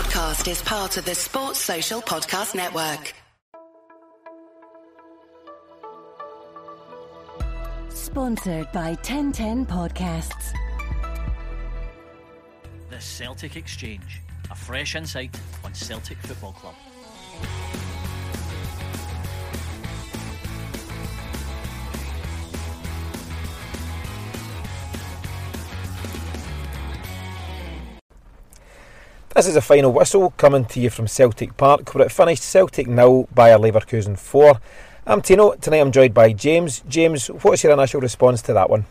podcast is part of the Sports Social Podcast Network. Sponsored by 1010 Podcasts. The Celtic Exchange, a fresh insight on Celtic Football Club. This is a final whistle coming to you from Celtic Park, where it finished Celtic nil Bayer Leverkusen 4. I'm Tino, tonight I'm joined by James. James, what's your initial response to that one?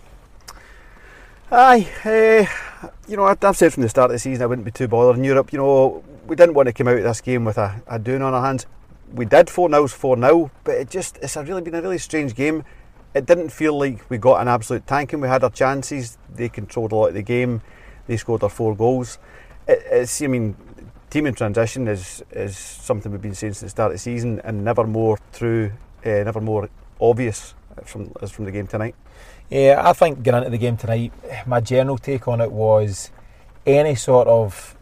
Aye, uh, you know, I've said from the start of the season I wouldn't be too bothered in Europe. You know, we didn't want to come out of this game with a, a doon on our hands. We did 4 0 4 0, but it just, it's a really been a really strange game. It didn't feel like we got an absolute tanking. We had our chances, they controlled a lot of the game, they scored our four goals it's, I mean, team in transition is is something we've been saying since the start of the season, and never more true, uh, never more obvious from as from the game tonight. Yeah, I think getting into the game tonight, my general take on it was any sort of,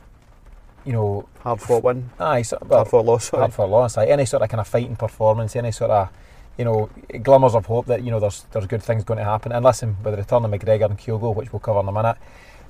you know, hard fought win, aye, so, well, hard fought loss, sorry. hard fought loss, aye, any sort of kind of fighting performance, any sort of you know, glimmers of hope that you know there's there's good things going to happen. And listen, with the return of McGregor and Kyogo, which we'll cover in a minute,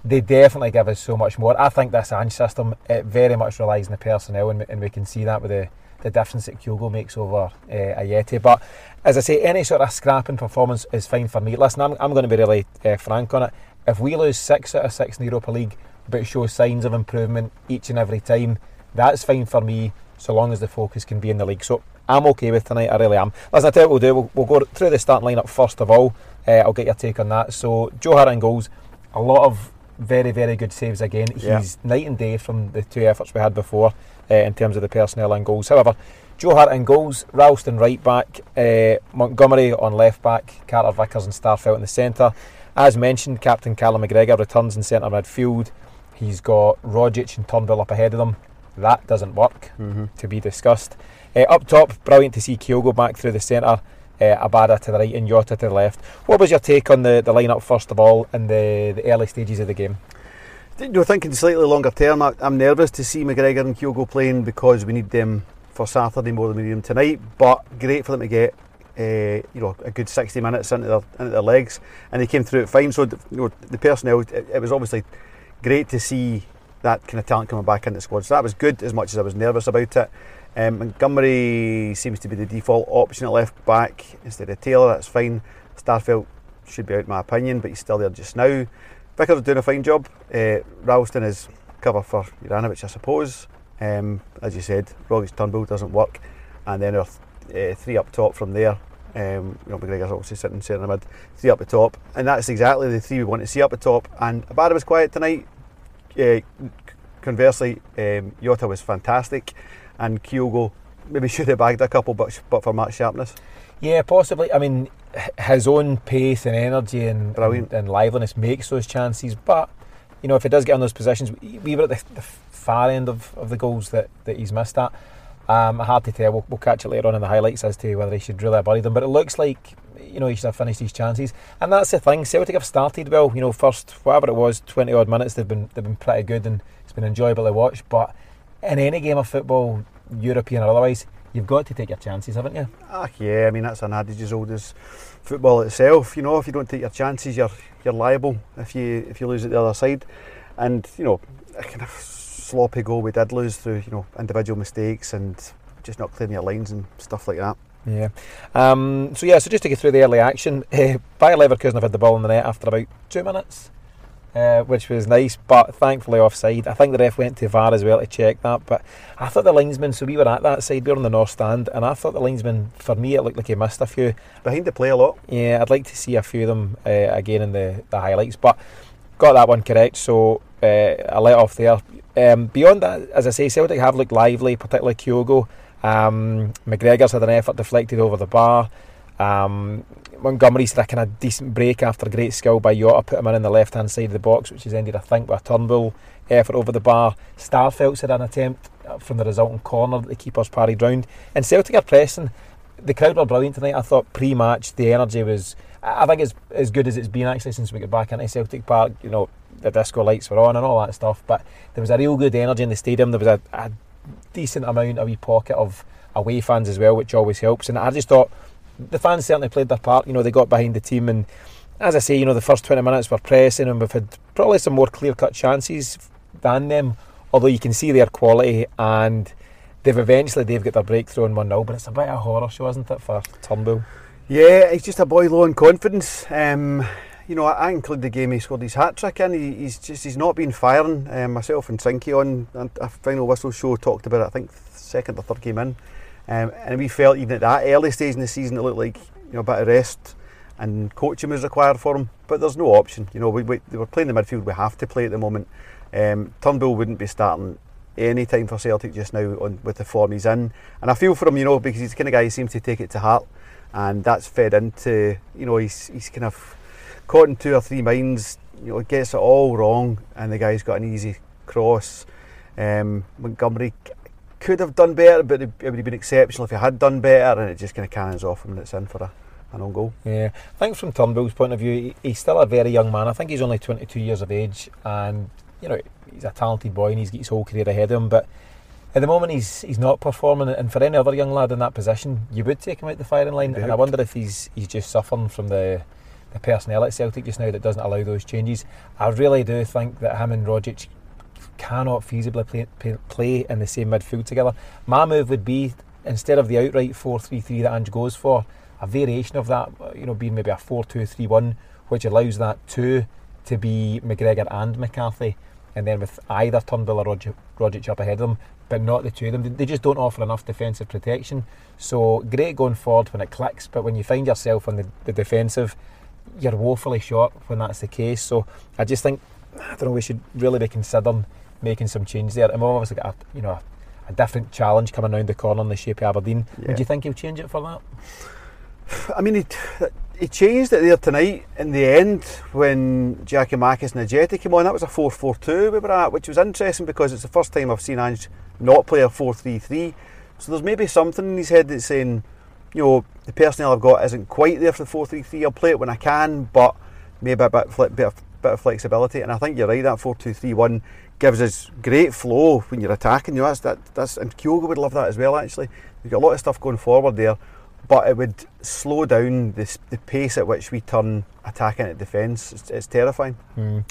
they definitely give us so much more. I think this Ange system it very much relies on the personnel, and, and we can see that with the, the difference that Kyogo makes over uh, Ajeti. But as I say, any sort of scrapping performance is fine for me. Listen, I'm, I'm going to be really uh, frank on it. If we lose six out of six in the Europa League, but show signs of improvement each and every time, that's fine for me, so long as the focus can be in the league. So I'm okay with tonight. I really am. Listen, I tell you what we'll do. We'll, we'll go through the starting lineup first of all. Uh, I'll get your take on that. So Joe Hart goals. A lot of very, very good saves again. He's yeah. night and day from the two efforts we had before uh, in terms of the personnel and goals. However, Joe Hart in goals, Ralston right back, uh, Montgomery on left back, Carter Vickers and Starfelt in the centre. As mentioned, Captain Callum McGregor returns in centre midfield. He's got Rogic and Turnbull up ahead of them. That doesn't work, mm-hmm. to be discussed. Uh, up top, brilliant to see Kyogo back through the centre uh, Abada to the right and Jota to the left. What was your take on the, the lineup first of all in the, the early stages of the game? You know, thinking slightly longer term, I, am nervous to see McGregor and Kyogo playing because we need them for Saturday more than we need them tonight. But great for them to get uh, you know a good 60 minutes into their into their legs, and they came through it fine. So the, you know the personnel, it, it was obviously great to see that kind of talent coming back into the squad. So that was good as much as I was nervous about it. Um, Montgomery seems to be the default option at left back instead of Taylor. That's fine. Starfelt should be out, in my opinion, but he's still there just now. Vickers doing a fine job. Uh, Ralston is cover for Juranovic, I suppose. Um, as you said, Rogic Turnbull doesn't work, and then our uh, three up top from there. Um, you know, McGregor's obviously sitting centre mid, three up the top, and that's exactly the three we want to see up the top. And Abada was quiet tonight. Uh, conversely, um, Jota was fantastic and Kyogo maybe should have bagged a couple, but but for match sharpness. Yeah, possibly. I mean, his own pace and energy and Brilliant. and, and liveliness makes those chances. But you know, if it does get in those positions, we were at the, the far end of, of the goals that, that he's missed at. Um, hard to tell. We'll, we'll, catch it later on in the highlights as to whether he should really have buried them. But it looks like you know he should have finished these chances, and that's the thing. Celtic have started well. You know, first whatever it was, twenty odd minutes, they've been they've been pretty good, and it's been enjoyable to watch. But in any game of football, European or otherwise, you've got to take your chances, haven't you? Ah, yeah. I mean, that's an adage as old as football itself. You know, if you don't take your chances, you're you're liable if you if you lose at the other side. And you know, a kind of sloppy goal we did lose through you know individual mistakes and just not clearing your lines and stuff like that. Yeah. Um, so yeah. So just to get through the early action, uh, Bayer Leverkusen have had the ball in the net after about two minutes uh, which was nice, but thankfully offside. I think the ref went to VAR as well to check that, but I thought the linesman, so we were at that side, we were on the north stand, and I thought the linesman, for me, it looked like he missed a few. Behind the play a lot. Yeah, I'd like to see a few of them uh, again in the, the highlights, but got that one correct, so uh, I let off there. Um, beyond that, as I say, Celtic have looked lively, particularly Kyogo. Um, McGregor's had an effort deflected over the bar. Um, Montgomery's had a decent break after great skill by Jota, put him in, in the left hand side of the box, which has ended, I think, with a Turnbull effort over the bar. Starfelt's had an attempt uh, from the resulting corner that the keeper's parried round. And Celtic are pressing. The crowd were brilliant tonight. I thought pre match the energy was, I think, as, as good as it's been actually since we got back into Celtic Park. You know, the disco lights were on and all that stuff. But there was a real good energy in the stadium. There was a, a decent amount, a wee pocket of away fans as well, which always helps. And I just thought the fans certainly played their part. You know, they got behind the team, and as I say, you know, the first 20 minutes were pressing, and we've had probably some more clear cut chances than them. Although you can see their quality, and they've eventually they've got their breakthrough in 1 0. But it's a bit of a horror show, isn't it, for Turnbull? Yeah, he's just a boy low in confidence. Um, you know, I, I include the game he scored his hat trick in. He, he's just he's not been firing. Um, myself and Sinky on a final whistle show talked about it. I think second or third game in, um, and we felt even at that early stage in the season it looked like you know a bit of rest and coaching was required for him. But there's no option. You know, we, we they were playing the midfield. We have to play at the moment. Um, Turnbull wouldn't be starting any time for Celtic just now on, with the form he's in, and I feel for him. You know, because he's the kind of guy who seems to take it to heart, and that's fed into you know he's he's kind of caught in two or three minds. You know, gets it all wrong, and the guy's got an easy cross. Um, Montgomery could have done better, but it would have been exceptional if he had done better, and it just kind of cannons off him and it's in for a, an own goal. Yeah, I think from Turnbull's point of view, he, he's still a very young man. I think he's only 22 years of age, and you know he's a talented boy, and he's got his whole career ahead of him. But at the moment, he's he's not performing, and for any other young lad in that position, you would take him out the firing line. And I wonder if he's he's just suffering from the the personnel at Celtic just now that doesn't allow those changes. I really do think that him and Rogic cannot feasibly play, play, in the same midfield together. My move would be instead of the outright 4-3-3 that Ange goes for, a variation of that, uh, you know, being maybe a 4-2-3-1, which allows that two to be McGregor and McCarthy, and then with either Turnbull or Rogic, Rogic up ahead of them, but not the two of them. They just don't offer enough defensive protection. So great going forward when it clicks, but when you find yourself on the, the defensive, you're woefully short when that's the case. So I just think I don't know. We should really be considering making some change there. And we've obviously got a, you know a, a different challenge coming around the corner in the shape of Aberdeen. Yeah. Would you think he'll change it for that? I mean, he, he changed it there tonight in the end when Giakoumakis and Ajeti came on. That was a 4 4 2 we were at, which was interesting because it's the first time I've seen Ange not play a 4 3 3. So there's maybe something in his head that's saying, you know, the personnel I've got isn't quite there for the 4 3 3. I'll play it when I can, but maybe a bit, bit, of, bit of flexibility. And I think you're right, that 4 2 3 1 gives us great flow when you're attacking. You know, that's, that, that's, and Kyogo would love that as well, actually. we've got a lot of stuff going forward there but it would slow down the, the pace at which we turn attacking at defence. It's, it's terrifying. Mm.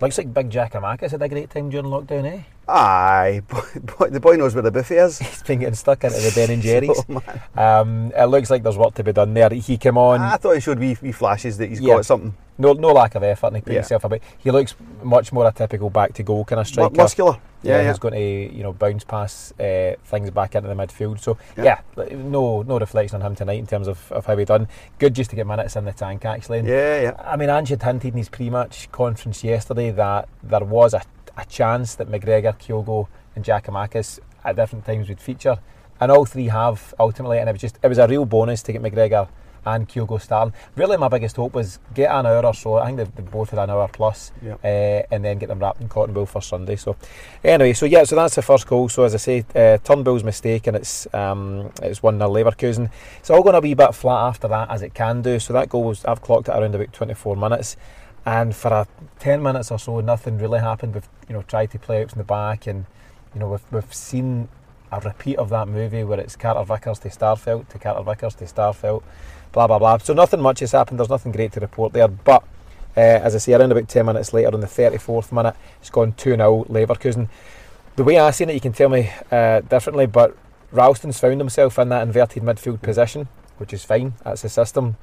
Looks like Big Jack Giakoumakis had a great time during lockdown, eh? Aye, boy, boy, the boy knows where the buffet is. He's been getting stuck into the Ben and Jerry's. oh, um, it looks like there's work to be done there. He came on. I thought he showed wee, wee flashes that he's Yeah. got something No, no lack of effort, and he put Yeah. himself about. He looks much more a typical back to goal kind of striker. muscular. yeah, Yeah, who's going to you know bounce past uh, things back into the midfield. So Yeah. yeah, no no reflection on him tonight in terms of, of how he done. Good just to get minutes in the tank actually. And Yeah, yeah. I mean, Ange had hinted in his pre-match conference yesterday that there was a, a chance that McGregor, Kyogo, and Giakoumakis at different times would feature, and all three have ultimately. And it was just it was a real bonus to get McGregor and Kyogo starting. Really, my biggest hope was get an hour or so. I think they've, they've both had an hour plus, Yeah. uh, and then get them wrapped in cotton wool for Sunday. So, anyway, so yeah, so that's the first goal. So as I say, uh, Turnbull's mistake, and it's um, it's one 0 Leverkusen. It's all going to be a bit flat after that, as it can do. So that goal was I've clocked it around about 24 minutes, and for a 10 minutes or so, nothing really happened. We've you know tried to play out from the back, and you know we've we've seen a repeat of that movie where it's Carter Vickers to Starfelt to Carter Vickers to Starfelt, blah blah blah. So nothing much has happened. There's nothing great to report there, but. Uh, as I say, around about 10 minutes later, on the 34th minute, it's gone 2 0 Leverkusen. The way I seen it, you can tell me uh, differently, but Ralston's found himself in that inverted midfield position, which is fine. That's the system.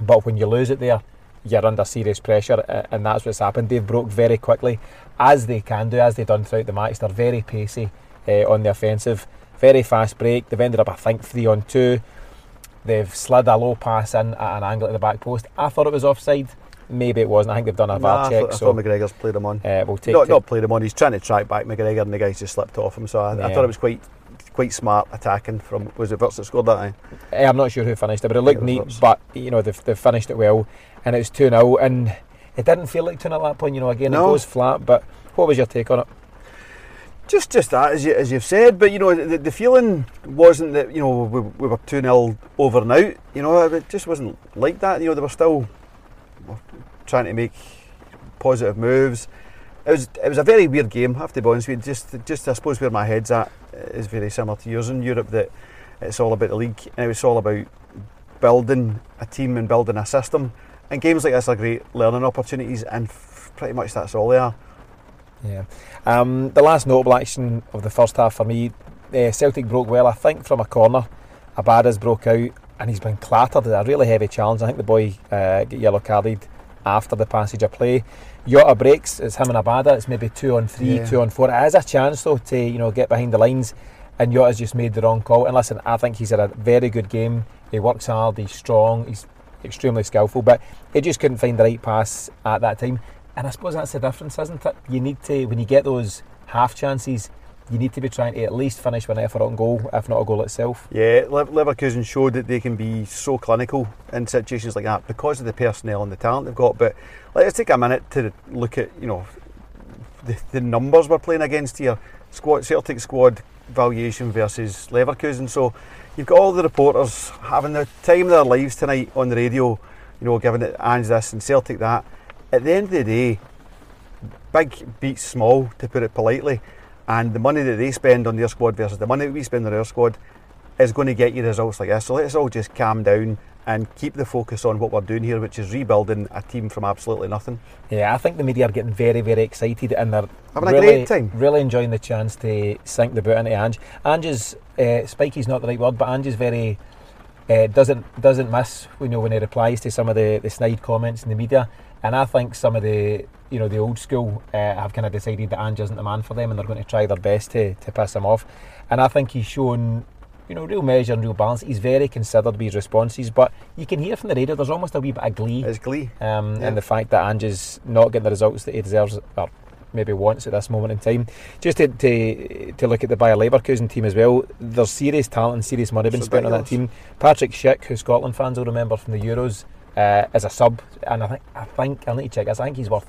But when you lose it there, you're under serious pressure, and that's what's happened. They've broke very quickly, as they can do, as they've done throughout the match. They're very pacey uh, on the offensive, very fast break. They've ended up, I think, three on two. They've slid a low pass in at an angle at the back post. I thought it was offside. Maybe it wasn't. I think they've done a Nah, VAR I, check. thought, I so thought McGregor's played him on. uh, we'll take Not, it. not played him on. He's trying to track back McGregor, and the guy's just slipped off him. So I, I thought it was quite quite smart attacking from. Was it Wirtz that scored that? Aye? Eh, I'm not sure who finished it, but it looked it neat. Wirtz. But you know they've, they've finished it well, and it was two 0 and it didn't feel like two 0 at that point. You know, again No. it goes flat. But what was your take on it? Just, just that as you as you've said, but you know the, the feeling wasn't that you know we, we were two 0 over and out. You know it just wasn't like that. You know they were still trying to make positive moves. it was it was a very weird game. I have to be honest with you. Just just I suppose where my head's at is very similar to yours in Europe. That it's all about the league and it's all about building a team and building a system. And games like this are great learning opportunities, and pretty much that's all they are. Yeah. Um, the last notable action of the first half for me, uh, Celtic broke well. I think from a corner, Abada's broke out and he's been clattered. A really heavy challenge. I think the boy uh, got yellow carded after the passage of play. Jota breaks. It's him and Abada. It's maybe two on three, Yeah. two on four. It has a chance though to you know get behind the lines. And Jota's just made the wrong call. And listen, I think he's had a very good game. He works hard. He's strong. He's extremely skillful, but he just couldn't find the right pass at that time. And I suppose that's the difference, isn't it? You need to when you get those half chances, you need to be trying to at least finish with an effort on goal, if not a goal itself. Yeah, Leverkusen showed that they can be so clinical in situations like that because of the personnel and the talent they've got. But let's take a minute to look at you know the, the numbers we're playing against here. Squad Celtic squad valuation versus Leverkusen. So you've got all the reporters having the time of their lives tonight on the radio. You know, giving it Ange this and Celtic that. At the end of the day, big beats small, to put it politely. And the money that they spend on their squad versus the money that we spend on our squad is going to get you results like this. So let's all just calm down and keep the focus on what we're doing here, which is rebuilding a team from absolutely nothing. Yeah, I think the media are getting very, very excited and they're Having a great time. really enjoying the chance to sink the boot into Ange. Ange's uh, spiky's not the right word, but Ange's very uh, doesn't doesn't miss you know when he replies to some of the, the snide comments in the media. And I think some of the you know the old school uh, have kind of decided that Ange isn't the man for them, and they're going to try their best to, to piss him off. And I think he's shown you know real measure and real balance. He's very considered with his responses, but you can hear from the radio there's almost a wee bit of glee It's glee. um, Yeah. and the fact that Ange's not getting the results that he deserves or maybe wants at this moment in time. Just to, to, to look at the Bayer Leverkusen team as well, there's serious talent and serious money being spent on that team. Patrick Schick, who Scotland fans will remember from the Euros, uh, is a sub, and I think I think I need to check this. I think he's worth.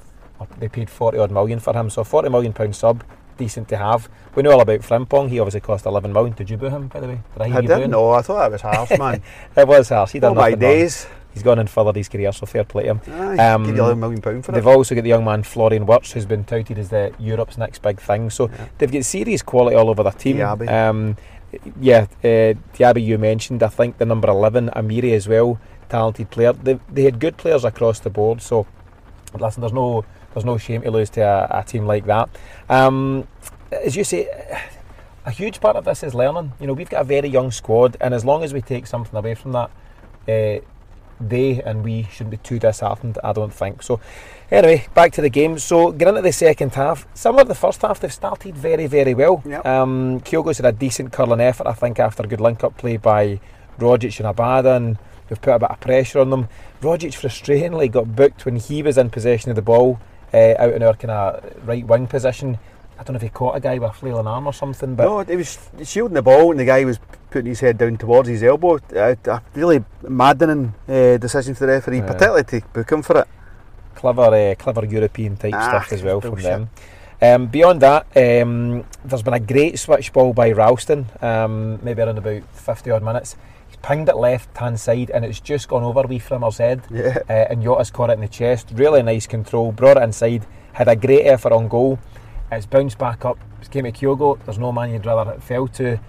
They paid forty odd million for him, so forty million pound sub, decent to have. We know all about Frimpong. He obviously cost eleven million. Did you boo him, by the way? Did I I didn't know. I thought that was harsh, man. It was harsh. He did All my days. wrong. He's gone and furthered his career, so fair play to him. Aye, Um, give you eleven million pound for They've it. also got the young man Florian Wirtz, who's been touted as the Europe's next big thing. So Yeah. they've got serious quality all over their team. Diaby. Um, yeah, uh, Diaby you mentioned. I think the number eleven Amiri as well, talented player. They, they had good players across the board. So listen, there's no there's no shame to lose to a, a team like that. Um, as you say. A huge part of this is learning. You know, we've got a very young squad, and as long as we take something away from that, uh, they and we shouldn't be too disheartened, I don't think. So, anyway, back to the game. So, get into the second half. Similar to the first half, they've started very, very well. Yep. Um, Kyogo's had a decent curling effort, I think, after a good link up play by Rogic and Abada, and they've put a bit of pressure on them. Rogic frustratingly got booked when he was in possession of the ball uh, out in our kind of right wing position. I don't know if he caught a guy with a flailing arm or something, but no, he was shielding the ball, and the guy was putting his head down towards his elbow. A, a really maddening uh, decision for the referee, Yeah. particularly to book him for it. clever, uh, clever European type Ah, stuff as well from them. Um, beyond that, um, there's been a great switch ball by Ralston, um, maybe around about 50 odd minutes. He's pinged it left hand side and it's just gone over wee Frimmer's head. Yeah. Uh, and Jota's caught it in the chest. Really nice control, brought it inside, had a great effort on goal. It's bounced back up, it came to Kyogo. There's no man you'd rather it fell to.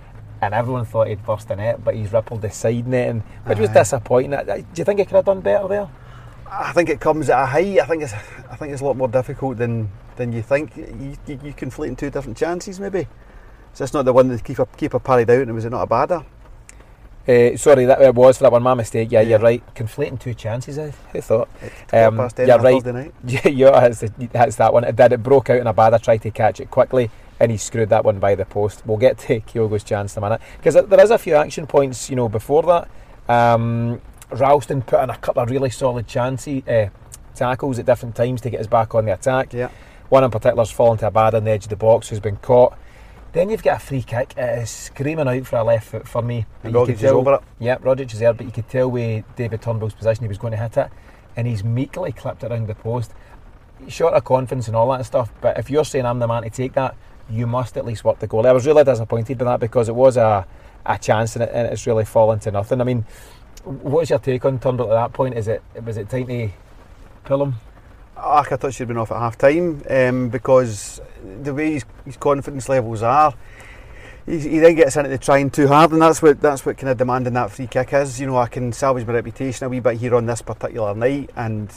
And everyone thought he'd burst the net, but he's rippled the side net, and, which was disappointing. Do you think he could have done better there? I think it comes at a height. I think it's I think it's a lot more difficult than than you think. You, you, you conflating two different chances, maybe. So it's not the one that keeper keeper parried out, and was it not Abada? Uh, sorry, that was for that one. My mistake. Yeah, Yeah. you're right. Conflating two chances. I, I thought. Um, you're right. Yeah, yeah, that's, the, that's that one. It did. It broke out in Abada. I tried to catch it quickly, and he screwed that one by the post. We'll get to Kyogo's chance in a minute because there is a few action points. You know, before that, um, Ralston put in a couple of really solid chances, uh, tackles at different times to get us back on the attack. Yeah. One in particular's fallen to Abada on the edge of the box, who's been caught. Then you've got a free kick. It is screaming out for a left foot for me. You is tell- over it. Yep, Rogic is there, but you could tell with David Turnbull's position he was going to hit it, and he's meekly clipped it around the post. Short of confidence and all that stuff, but if you're saying I'm the man to take that, you must at least work the goal. I was really disappointed by that because it was a, a chance and, it, and it's really fallen to nothing. I mean, what's your take on Turnbull at that point? Is it was it time to pull him? Arca thought she'd been off at half time um, because the way his, his confidence levels are, he, he then gets into the trying too hard, and that's what that's what kind of demanding that free kick is. You know, I can salvage my reputation a wee bit here on this particular night, and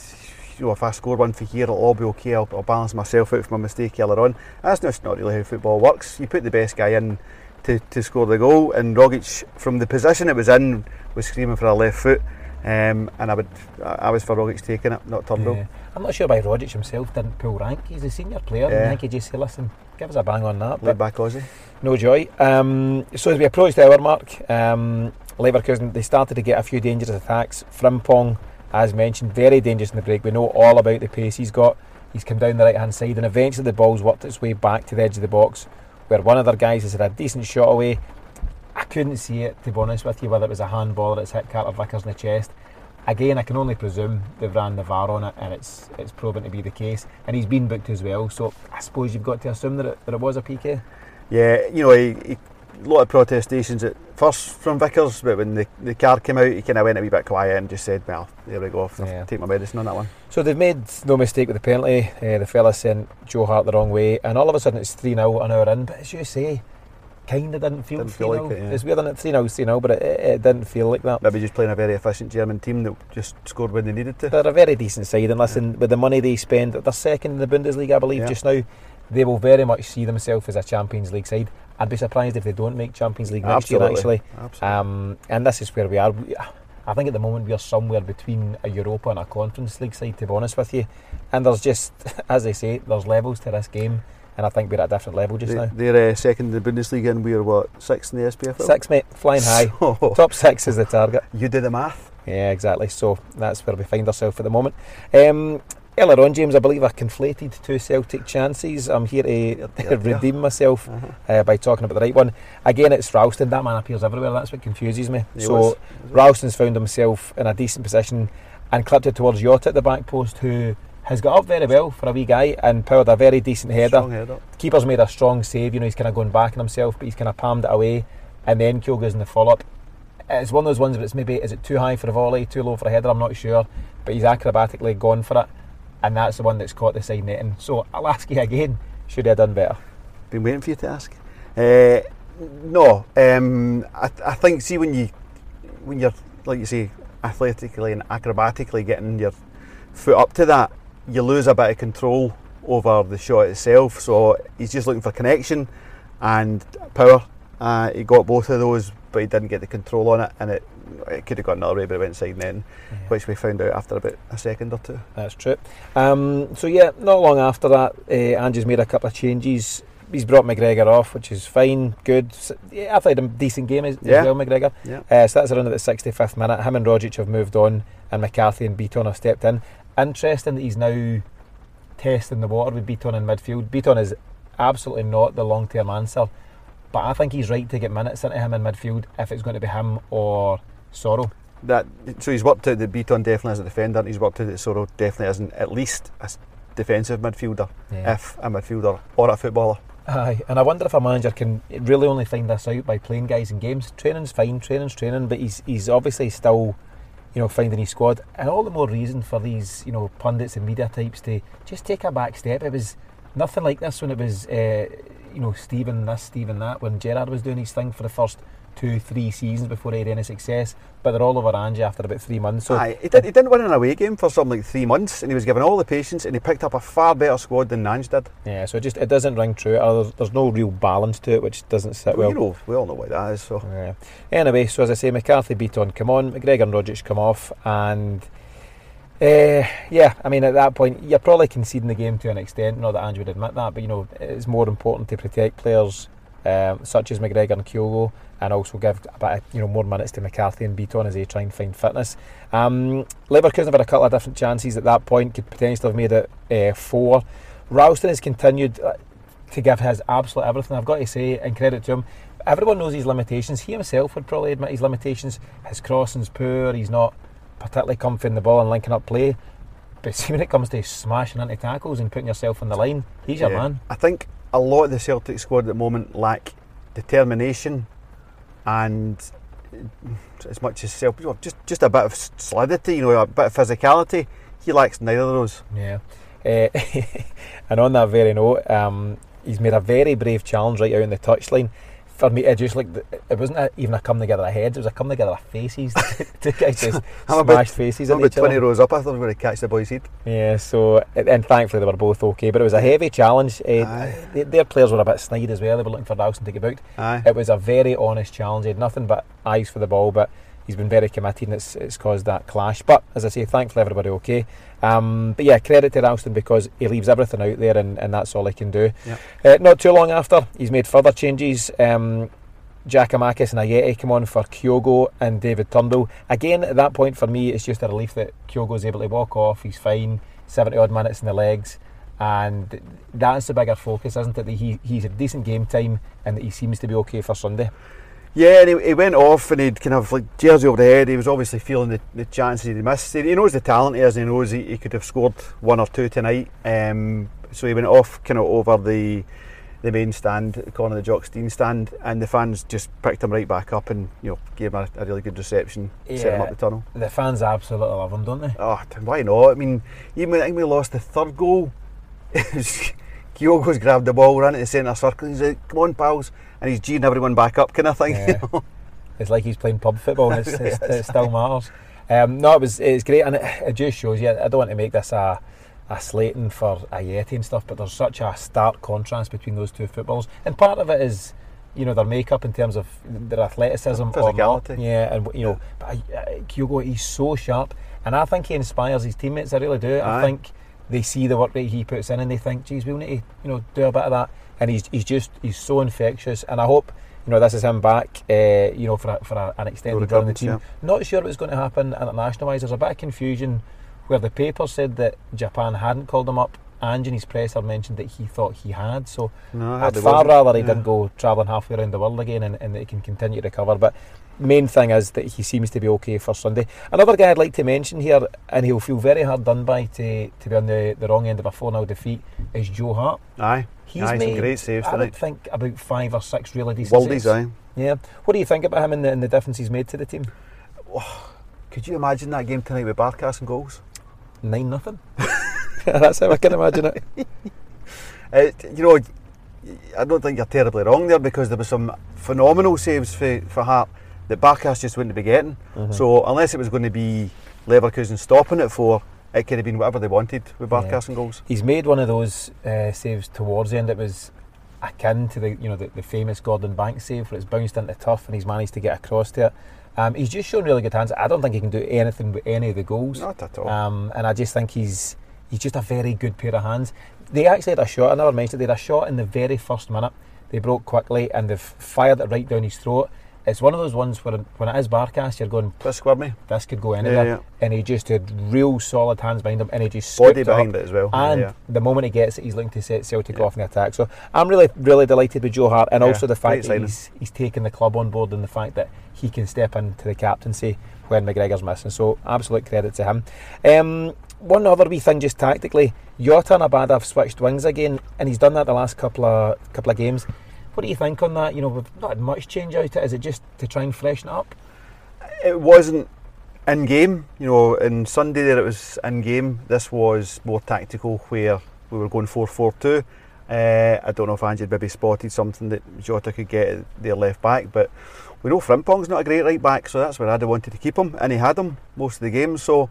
you know, if I score one for here, it'll all be okay. I'll, I'll balance myself out for my mistake earlier on. That's just not really how football works. You put the best guy in to, to score the goal, and Rogic, from the position it was in, was screaming for a left foot. Um, and I would, I was for Rogic taking it, not Turnbull. Yeah. I'm not sure why Rogic himself didn't pull rank. He's a senior player, Yeah. and I think he just said, listen, give us a bang on that. Laid But back Aussie. no joy. Um, so as we approach the hour mark, um, Leverkusen, they started to get a few dangerous attacks. Frimpong, as mentioned, very dangerous in the break. We know all about the pace he's got. He's come down the right hand side, and eventually the ball's worked its way back to the edge of the box, where one of their guys has had a decent shot away. I couldn't see it, to be honest with you, whether it was a handball or it's hit Carter Vickers in the chest. Again, I can only presume they've ran the VAR on it, and it's it's proven to be the case. And he's been booked as well, so I suppose you've got to assume that it, that it was a PK. Yeah, you know, he, he, a lot of protestations at first from Vickers, but when the, the car came out, he kind of went a wee bit quiet and just said, "Well, there we go. I'll Yeah. take my medicine on that one." So they've made no mistake with the penalty. Uh, the fella sent Joe Hart the wrong way, and all of a sudden it's 3 0 an hour in. But as you say, kind of didn't feel Didn't feel like it, yeah. It's weird that 3 0 3 0, but it, it, it didn't feel like that. Maybe just playing a very efficient German team that just scored when they needed to. They're a very decent side, and listen, with the money they spend, they're second in the Bundesliga, I believe, Yeah. just now. They will very much see themselves as a Champions League side. I'd be surprised if they don't make Champions League next year, actually. Absolutely. Um, and this is where we are. We- I think at the moment we are somewhere between a Europa and a Conference League side, to be honest with you. And there's just, as I say, there's levels to this game, and I think we're at a different level just now. they, they're uh, second in the Bundesliga and we're what sixth in the SPFL. Six, mate, flying high. So, Top six is the target. you do the math. Yeah, exactly. So that's where we find ourselves at the moment. Um, earlier on, James, I believe I conflated two Celtic chances. I'm here to yeah. redeem myself Uh-huh. uh, by talking about the right one. Again, it's Ralston. That man appears everywhere. That's what confuses me. He so was. Ralston's found himself in a decent position and clipped it towards Jota at the back post, who has got up very well for a wee guy and powered a very decent header. Header. Keeper's made a strong save. You know, he's kind of going back on himself, but he's kind of palmed it away, and then Kyogo's in the follow up. It's one of those ones where it's maybe is it too high for a volley, too low for a header. I'm not sure, but he's acrobatically gone for it, and that's the one that's caught the side netting. So I'll ask you again: should he have done better? Been waiting for you to ask. Uh, no, um, I, I think see when you when you're like you say athletically and acrobatically getting your foot up to that, you lose a bit of control over the shot itself. So he's just looking for connection and power. Uh, he got both of those, but he didn't get the control on it, and it it could have gone another way, but it went side then, which we found out after about a second or two. That's true. Um, so yeah, not long after that, uh, Ange's made a couple of changes. He's brought McGregor off, which is fine, good. S- Yeah, I thought he had a decent game as, Yeah. as well, McGregor. Yeah. Uh, so that's around the 65th minute. Him and Rogic have moved on, and McCarthy and Beaton have stepped in. Interesting that he's now testing the water with Beaton in midfield. Beaton is absolutely not the long term answer, but I think he's right to get minutes into him in midfield if it's going to be him or Soro. That so he's worked out that Beaton definitely as a defender. He's worked out that Soro definitely isn't at least a defensive midfielder, Yeah. if a midfielder or a footballer. Aye, and I wonder if a manager can really only find this out by playing guys in games. Training's fine, training's training, but he's he's obviously still, you know, finding his squad, and all the more reason for these, you know, pundits and media types to just take a back step. It was nothing like this when it was, uh, you know, Steven this, Steven that, when Gerrard was doing his thing for the first two, three seasons before he had any success. But they're all over Ange after about three months. So Aye, he, did, he didn't win an away game for something like three months, and he was given all the patience, and he picked up a far better squad than Ange did. yeah, so it just it doesn't ring true. There's, there's no real balance to it, which doesn't sit well. you know, we all know what that is. So Yeah. Anyway, so as I say, McCarthy Beaton come on, McGregor and Rogic come off, and uh, yeah, I mean at that point you're probably conceding the game to an extent. Not that Ange would admit that, but you know it's more important to protect players um, such as McGregor and Kyogo, and also give a bit of, you know more minutes to McCarthy and Beaton as they try and find fitness. Um, Leverkusen have had a couple of different chances at that point, could potentially have made it uh, four. Ralston has continued uh, to give his absolute everything. I've got to say, and credit to him. Everyone knows his limitations. He himself would probably admit his limitations. His crossing's poor. He's not particularly comfy in the ball and linking up play. But see, when it comes to smashing into tackles and putting yourself on the line, he's your man. I think a lot of the Celtic squad at the moment lack determination and as much as self, you know, just just a bit of solidity, you know, a bit of physicality. He lacks neither of those. Yeah. Uh, and on that very note, um, he's made a very brave challenge right out in the touchline. For me, it just like it wasn't a, even a come together of heads; it was a come together of faces. Two guys just I'm about- smashed faces I'm about other. 20 rows up. I thought we were going to catch the boy's head. Yeah, so and- thankfully they were both okay, but it was a heavy challenge. Uh, their players were a bit snide as well. They were looking for Ralston to get booked. Aye. It was a very honest challenge. He had nothing but eyes for the ball, but he's been very committed and it's, it's caused that clash. But as I say, thankfully everybody okay. Um, but yeah, credit to Ralston because he leaves everything out there and, and that's all he can do. Yeah. Uh, not too long after, he's made further changes. Um, Giakoumakis and Ajeti come on for Kyogo and David Turnbull. Again, at that point for me, it's just a relief that Kyogo's able to walk off. He's fine, 70 odd minutes in the legs. And that's the bigger focus, isn't it? That he, he's a decent game time and that he seems to be okay for Sunday. Yeah, and he, he went off and he'd kind of like jersey over the head. He was obviously feeling the, the chances he'd missed. He, he knows the talent he has. He knows he, he could have scored one or two tonight. Um, so he went off kind of over the the main stand, the corner of the Jock Stein stand, and the fans just picked him right back up and you know gave him a, a really good reception, set him up the tunnel. The fans absolutely love him, don't they? Oh, why not? I mean, even when I think we lost the third goal, it Kyogo's grabbed the ball, ran into the centre circle. He's like, "Come on, pals," and he's geeing everyone back up, kind of thing. you know? It's like he's playing pub football and it's, it's, it still matters. Um, no, it was it's great and it, it just shows you. I don't want to make this a, a slating for Ajeti and stuff, but there's such a stark contrast between those two footballs. And part of it is, you know, their makeup in terms of their athleticism. Physicality. Yeah, and you know, but uh, Kyogo, he's so sharp, and I think he inspires his teammates. I really do. I think they see the work that he puts in, and they think, "Geez, we need to, you know, do a bit of that." And he's he's just he's so infectious, and I hope. You know, this is him back. Uh, you know, for a, for a, an extended run in the team. yeah. Not sure what's going to happen international wise. There's a bit of confusion where the paper said that Japan hadn't called him up. and in his presser mentioned that he thought he had. So No, I'd far rather he Yeah. didn't go travelling halfway around the world again and, and that he can continue to recover. But main thing is that he seems to be okay for Sunday. Another guy I'd like to mention here, and he'll feel very hard done by to, to be on the, the wrong end of a 4 0 defeat, is Joe Hart. Aye. He's aye, made, great saves I tonight. think, about five or six really decent Waldies, saves. aye. Yeah. What do you think about him and the, and the difference he's made to the team? Could you imagine that game tonight with Barkas and goals? Nine nothing. That's how I can imagine it. Uh, you know, I don't think you're terribly wrong there because there were some phenomenal saves for, for Hart that Barkas just wouldn't be getting. Mm-hmm. So unless it was going to be Leverkusen stopping it for, it could have been whatever they wanted with Yeah. Barkas and goals. He's made one of those uh, saves towards the end. It was akin to the you know the, the famous Gordon Banks save where it's bounced into tough and he's managed to get across to it. Um, he's just shown really good hands. I don't think he can do anything with any of the goals. Not at all. Um, and I just think he's he's just a very good pair of hands. They actually had a shot. I never mentioned. They had a shot in the very first minute. They broke quickly and they've fired it right down his throat. It's one of those ones where when it is Barkas, you're going, Bit squirmy. this could go anywhere. yeah. And he just had real solid hands behind him and he just Body behind it as well. And yeah. the moment he gets it, he's looking to set Celtic Yeah. off in the attack. So I'm really, really delighted with Joe Hart, and Yeah, also the fact that he's he's taken the club on board, and the fact that he can step into the captaincy when McGregor's missing. So absolute credit to him. Um, one other wee thing, just tactically, Jota and Abada have switched wings again, and he's done that the last couple of couple of games. What do you think on that? You know, we've not had much change out of it. Is it just to try and freshen it up? it wasn't in game. You know, in Sunday there it was in game. This was more tactical, where we were going four four two. Uh, I don't know if Ange maybe spotted something that Jota could get their left back, but we know Frimpong's not a great right back, so that's where have wanted to keep him, and he had him most of the game. So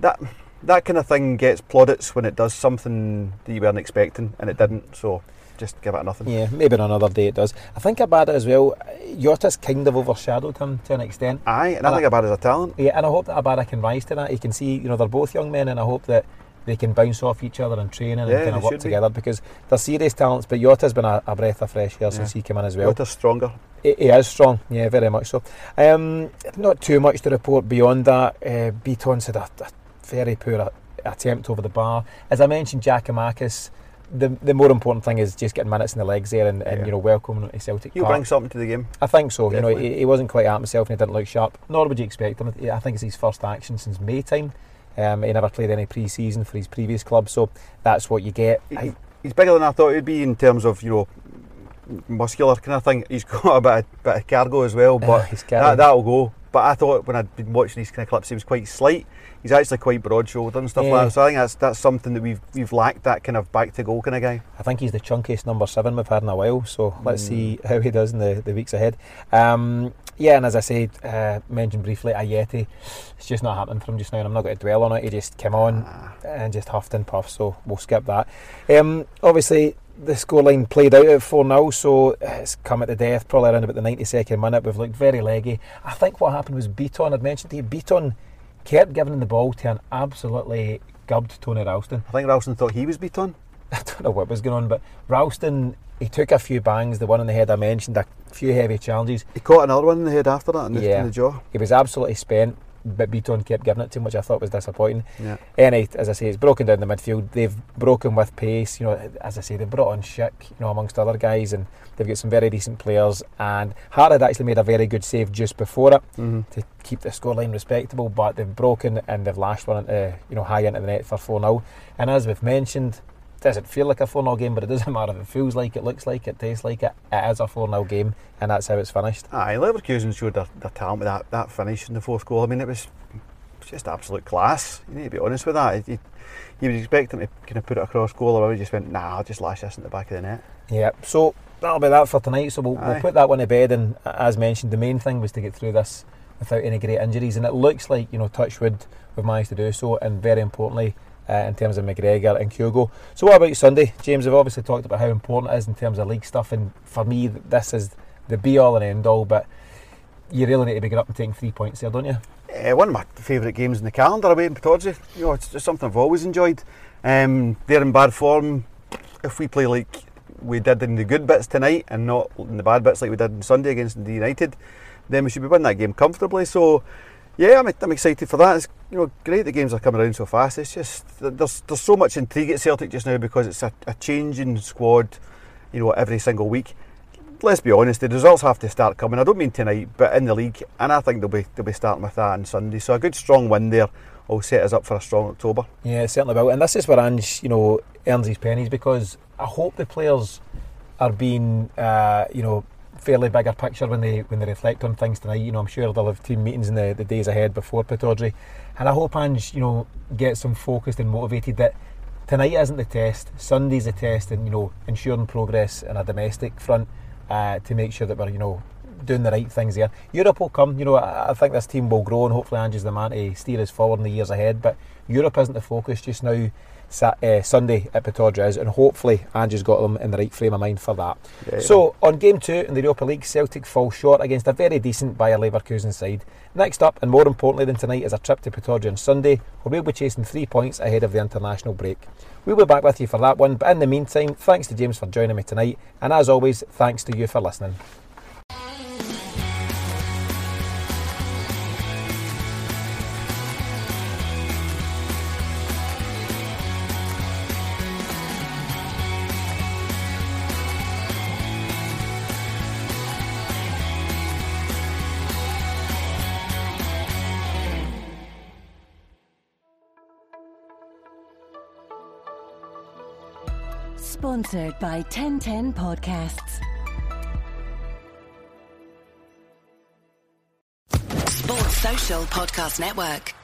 that that kind of thing gets plaudits when it does something that you weren't expecting, and it didn't. So just give it nothing. Yeah, maybe on another day it does. I think Abada as well. Jota's kind of overshadowed him to an extent. Aye, and I think Abada is a talent. Yeah, and I hope that Abada can rise to that. You can see, you know, they're both young men, and I hope that they can bounce off each other in training Yeah, and kind of work should be. together because they're serious talents. But Jota's been a, a breath of fresh air since Yeah. he came in as well. Jota's stronger. He, he is strong, yeah, very much so. Um, not too much to report beyond that. Uh, Beaton's had a, a very poor a- attempt over the bar. As I mentioned, Jack Giakoumakis. The, the more important thing is just getting minutes in the legs there and, and Yeah. you know welcoming to Celtic He'll bring something to the game. I think so. You know, he, he wasn't quite at himself and he didn't look sharp. Nor would you expect him. I think it's his first action since May time. Um, he never played any pre-season for his previous club, so that's what you get. I, He's bigger than I thought he'd be in terms of you know muscular kind of thing. He's got a bit of, bit of cargo as well, Uh, but that, that'll go. But I thought when I'd been watching these kind of clips, he was quite slight. He's actually quite broad shouldered and stuff Yeah. like that. So I think that's that's something that we've we've lacked that kind of back to goal kind of guy. I think he's the chunkiest number seven we've had in a while. So let's Mm. see how he does in the, the weeks ahead. Um, yeah, and as I said, uh, mentioned briefly, Ajeti, it's just not happening for him just now, and I'm not going to dwell on it. He just came on Ah. and just huffed and puffed, so we'll skip that. Um, obviously, the scoreline played out at 4 0, so it's come at the death, probably around about the 92nd minute. We've looked very leggy. I think what happened was Beaton, I'd mentioned to you, Beaton kept giving him the ball to an absolutely gubbed Tony Ralston. I think Ralston thought he was beat on. I don't know what was going on, but Ralston, he took a few bangs, the one in the head I mentioned, a few heavy challenges. He caught another one in the head after that the, Yeah. in the jaw. He was absolutely spent, but Beaton kept giving it to him, which I thought was disappointing. Yeah. Anyway, as I say, it's broken down the midfield. They've broken with pace. You know, as I say, they've brought on Schick, you know, amongst other guys, and they've got some very decent players. And Hart had actually made a very good save just before it hmm to keep the scoreline respectable, but they've broken and they've lashed one into, you know, high into the net for 4 0. And as we've mentioned, doesn't feel like a 4 0 game, but it doesn't matter if it feels like it, looks like it, tastes like it. It is a 4 0 game, and that's how it's finished. Aye, Leverkusen showed their, their talent with that, that finish in the fourth goal. I mean, it was just absolute class. You need to be honest with that. You, you would expect them to kind of put it across goal, or just went, nah, I'll just lash this in the back of the net. Yeah, so that'll be that for tonight. So we'll, we'll put that one to bed. And as mentioned, the main thing was to get through this without any great injuries. And it looks like, you know, Touchwood, we've managed to do so. And very importantly, uh, in terms of McGregor and Kyogo. So, what about Sunday? James, we've obviously talked about how important it is in terms of league stuff. And for me, this is the be all and end all. But you really need to be getting up and taking three points there, don't you? Uh, one of my favourite games in the calendar away in Pittodrie. You know, it's just something I've always enjoyed. Um, they're in bad form. If we play like we did in the good bits tonight and not in the bad bits like we did on Sunday against the United, then we should be winning that game comfortably. So, yeah, I'm, I'm excited for that. It's you know great the games are coming around so fast. It's just there's there's so much intrigue at Celtic just now because it's a, a changing squad. You know, every single week. Let's be honest, the results have to start coming. I don't mean tonight, but in the league, and I think they'll be they'll be starting with that on Sunday. So a good strong win there will set us up for a strong October. Yeah, certainly will. And this is where Ange, you know, earns his pennies because I hope the players are being, uh, you know, fairly bigger picture when they when they reflect on things tonight. You know, I'm sure they'll have team meetings in the, the days ahead before Pittodrie. And I hope Ange, you know, gets them focused and motivated that tonight isn't the test. Sunday's the test and, you know, ensuring progress in a domestic front uh, to make sure that we're, you know, doing the right things there. Europe will come, you know, I, I think this team will grow and hopefully Ange's the man to steer us forward in the years ahead. But Europe isn't the focus just now. Uh, Sunday at Pittodrie is, and hopefully Ange's got them in the right frame of mind for that. Yeah. So, on game two in the Europa League, Celtic fall short against a very decent Bayer Leverkusen side. Next up, and more importantly than tonight, is a trip to Pittodrie on Sunday, where we'll be chasing three points ahead of the international break. We'll be back with you for that one, but in the meantime, thanks to James for joining me tonight, and as always, thanks to you for listening. Sponsored by 1010 Podcasts. Sports Social Podcast Network.